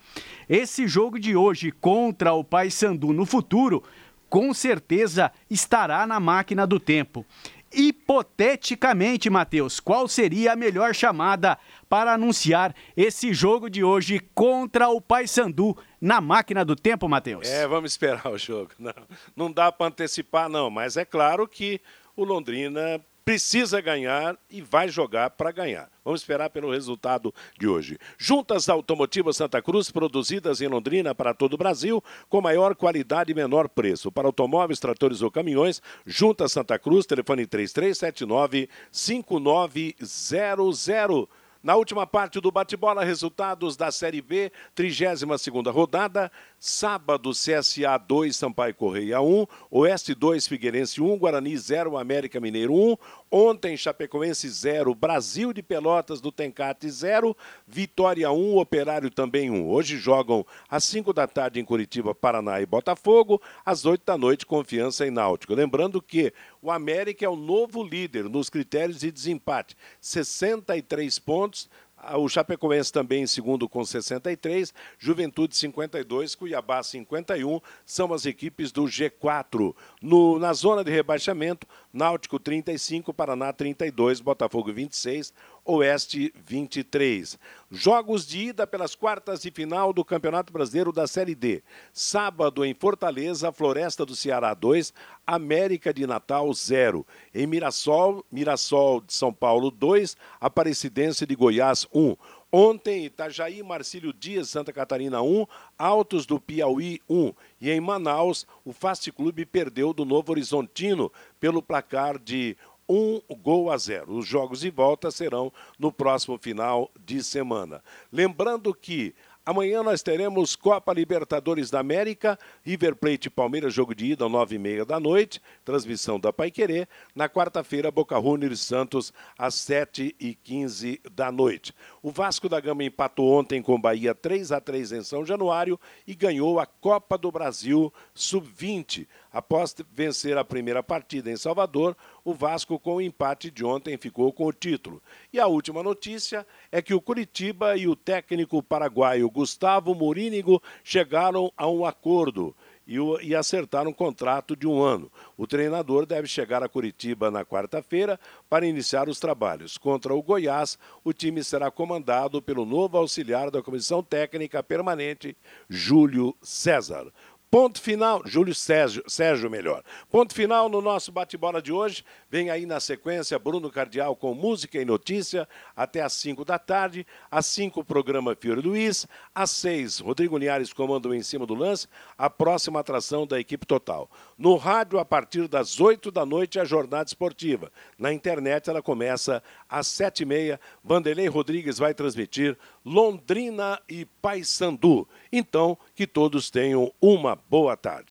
Esse jogo de hoje contra o Paysandu no futuro, com certeza estará na máquina do tempo. Hipoteticamente, Matheus, qual seria a melhor chamada para anunciar esse jogo de hoje contra o Paysandu na máquina do tempo, Matheus? É, vamos esperar o jogo. Não, não dá para antecipar, não, mas é claro que o Londrina precisa ganhar e vai jogar para ganhar. Vamos esperar pelo resultado de hoje. Juntas Automotivas Santa Cruz, produzidas em Londrina para todo o Brasil, com maior qualidade e menor preço. Para automóveis, tratores ou caminhões, Juntas Santa Cruz, telefone 3379-5900. Na última parte do bate-bola, resultados da Série B, 32ª rodada. Sábado, CSA 2, Sampaio Correia 1, Oeste 2, Figueirense 1, Guarani 0, América Mineiro 1. Ontem, Chapecoense 0, Brasil de Pelotas do Tencate 0, Vitória 1, Operário também 1. Hoje jogam às 5 da tarde em Curitiba, Paraná e Botafogo, às 8 da noite, Confiança e Náutico. Lembrando que o América é o novo líder nos critérios de desempate, 63 pontos. Ah, O Chapecoense também em segundo com 63, Juventude 52, Cuiabá 51, são as equipes do G4. No, na zona de rebaixamento, Náutico 35, Paraná 32, Botafogo 26, Oeste 23. Jogos de ida pelas quartas de final do Campeonato Brasileiro da Série D. Sábado em Fortaleza, Floresta do Ceará 2, América de Natal 0. Em Mirassol, Mirassol de São Paulo 2, Aparecidense de Goiás 1. Ontem, Itajaí, Marcílio Dias, Santa Catarina 1, Altos do Piauí 1. E em Manaus, o Fast Clube perdeu do Novo Horizontino pelo placar de um gol a zero. Os jogos de volta serão no próximo final de semana. Lembrando que Amanhã nós teremos Copa Libertadores da América, River Plate Palmeiras, jogo de ida, nove e meia da noite, transmissão da Paiquerê. Na quarta-feira, Boca Juniors Santos, às sete e quinze da noite. O Vasco da Gama empatou ontem com Bahia 3 a 3 em São Januário e ganhou a Copa do Brasil Sub-20. Após vencer a primeira partida em Salvador, o Vasco, com o empate de ontem, ficou com o título. E a última notícia é que o Curitiba e o técnico paraguaio Gustavo Morínigo chegaram a um acordo e, acertaram um contrato de um ano. O treinador deve chegar a Curitiba na quarta-feira para iniciar os trabalhos. Contra o Goiás, o time será comandado pelo novo auxiliar da Comissão Técnica Permanente, Júlio César. Ponto final, Júlio Sérgio, Sérgio melhor. Ponto final no nosso bate-bola de hoje. Vem aí na sequência Bruno Cardial com música e notícia até às 5 da tarde. Às 5 o programa Fiore Luiz. Às 6, Rodrigo Linhares comanda em cima do lance. A próxima atração da equipe total. No rádio, a partir das 8 da noite, a jornada esportiva. Na internet ela começa às 7h30. Vanderlei Rodrigues vai transmitir Londrina e Paysandu. Então, que todos tenham uma boa tarde.